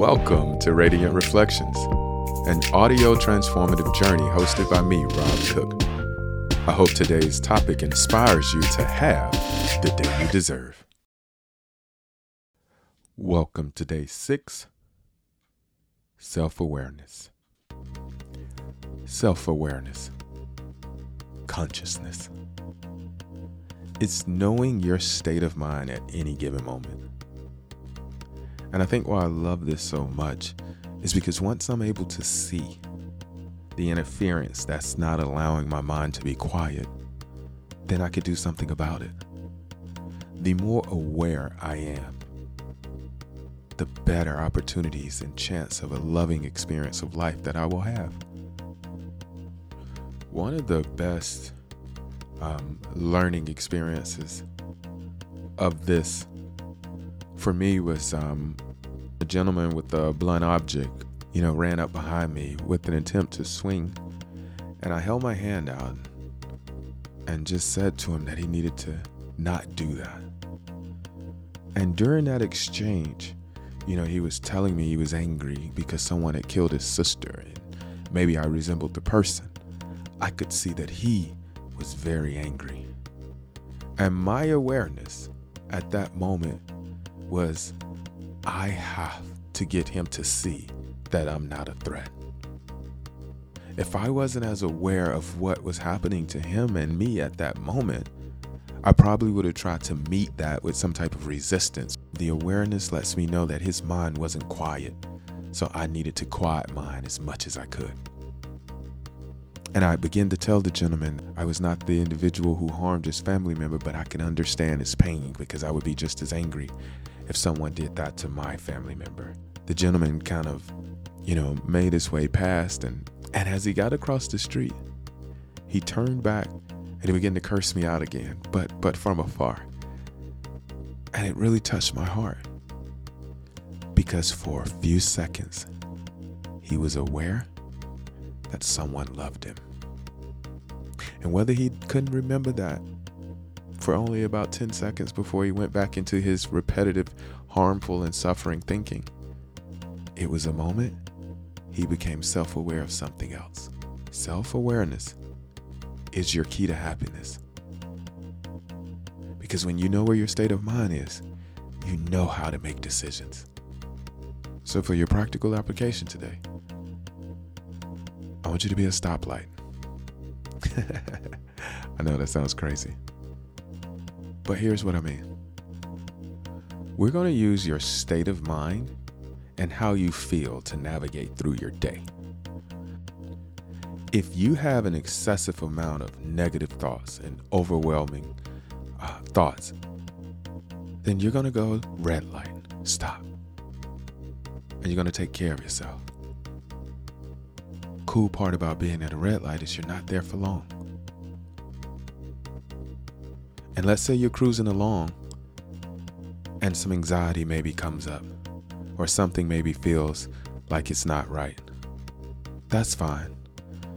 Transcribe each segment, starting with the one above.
Welcome to Radiant Reflections, an audio transformative journey hosted by me, Rob Cook. I hope today's topic inspires you to have the day you deserve. Welcome to day six self awareness. Self awareness, consciousness. It's knowing your state of mind at any given moment. And I think why I love this so much is because once I'm able to see the interference that's not allowing my mind to be quiet, then I could do something about it. The more aware I am, the better opportunities and chance of a loving experience of life that I will have. One of the best um, learning experiences of this for me was um, a gentleman with a blunt object, you know, ran up behind me with an attempt to swing. And I held my hand out and just said to him that he needed to not do that. And during that exchange, you know, he was telling me he was angry because someone had killed his sister and maybe I resembled the person. I could see that he was very angry. And my awareness at that moment was I have to get him to see that I'm not a threat. If I wasn't as aware of what was happening to him and me at that moment, I probably would have tried to meet that with some type of resistance. The awareness lets me know that his mind wasn't quiet, so I needed to quiet mine as much as I could. And I began to tell the gentleman I was not the individual who harmed his family member, but I can understand his pain because I would be just as angry if someone did that to my family member. The gentleman kind of, you know, made his way past and and as he got across the street, he turned back and he began to curse me out again, but but from afar. And it really touched my heart. Because for a few seconds, he was aware that someone loved him. And whether he couldn't remember that for only about 10 seconds before he went back into his repetitive, harmful, and suffering thinking. It was a moment he became self aware of something else. Self awareness is your key to happiness. Because when you know where your state of mind is, you know how to make decisions. So, for your practical application today, I want you to be a stoplight. I know that sounds crazy. But here's what I mean we're going to use your state of mind and how you feel to navigate through your day. If you have an excessive amount of negative thoughts and overwhelming uh, thoughts, then you're going to go red light, stop. And you're going to take care of yourself. Cool part about being at a red light is you're not there for long. And let's say you're cruising along and some anxiety maybe comes up or something maybe feels like it's not right. That's fine.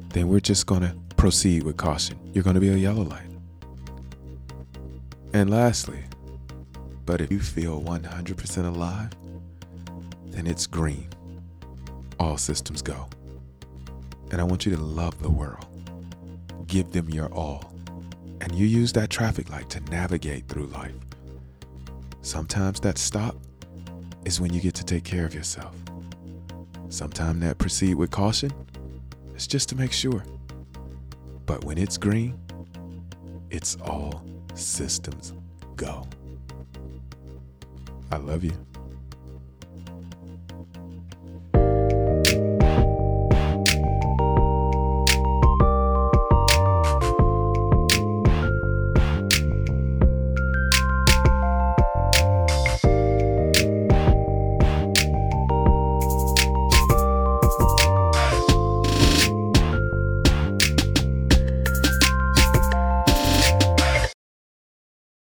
Then we're just going to proceed with caution. You're going to be a yellow light. And lastly, but if you feel 100% alive, then it's green. All systems go. And I want you to love the world. Give them your all and you use that traffic light to navigate through life. Sometimes that stop is when you get to take care of yourself. Sometimes that proceed with caution is just to make sure. But when it's green, it's all systems go. I love you.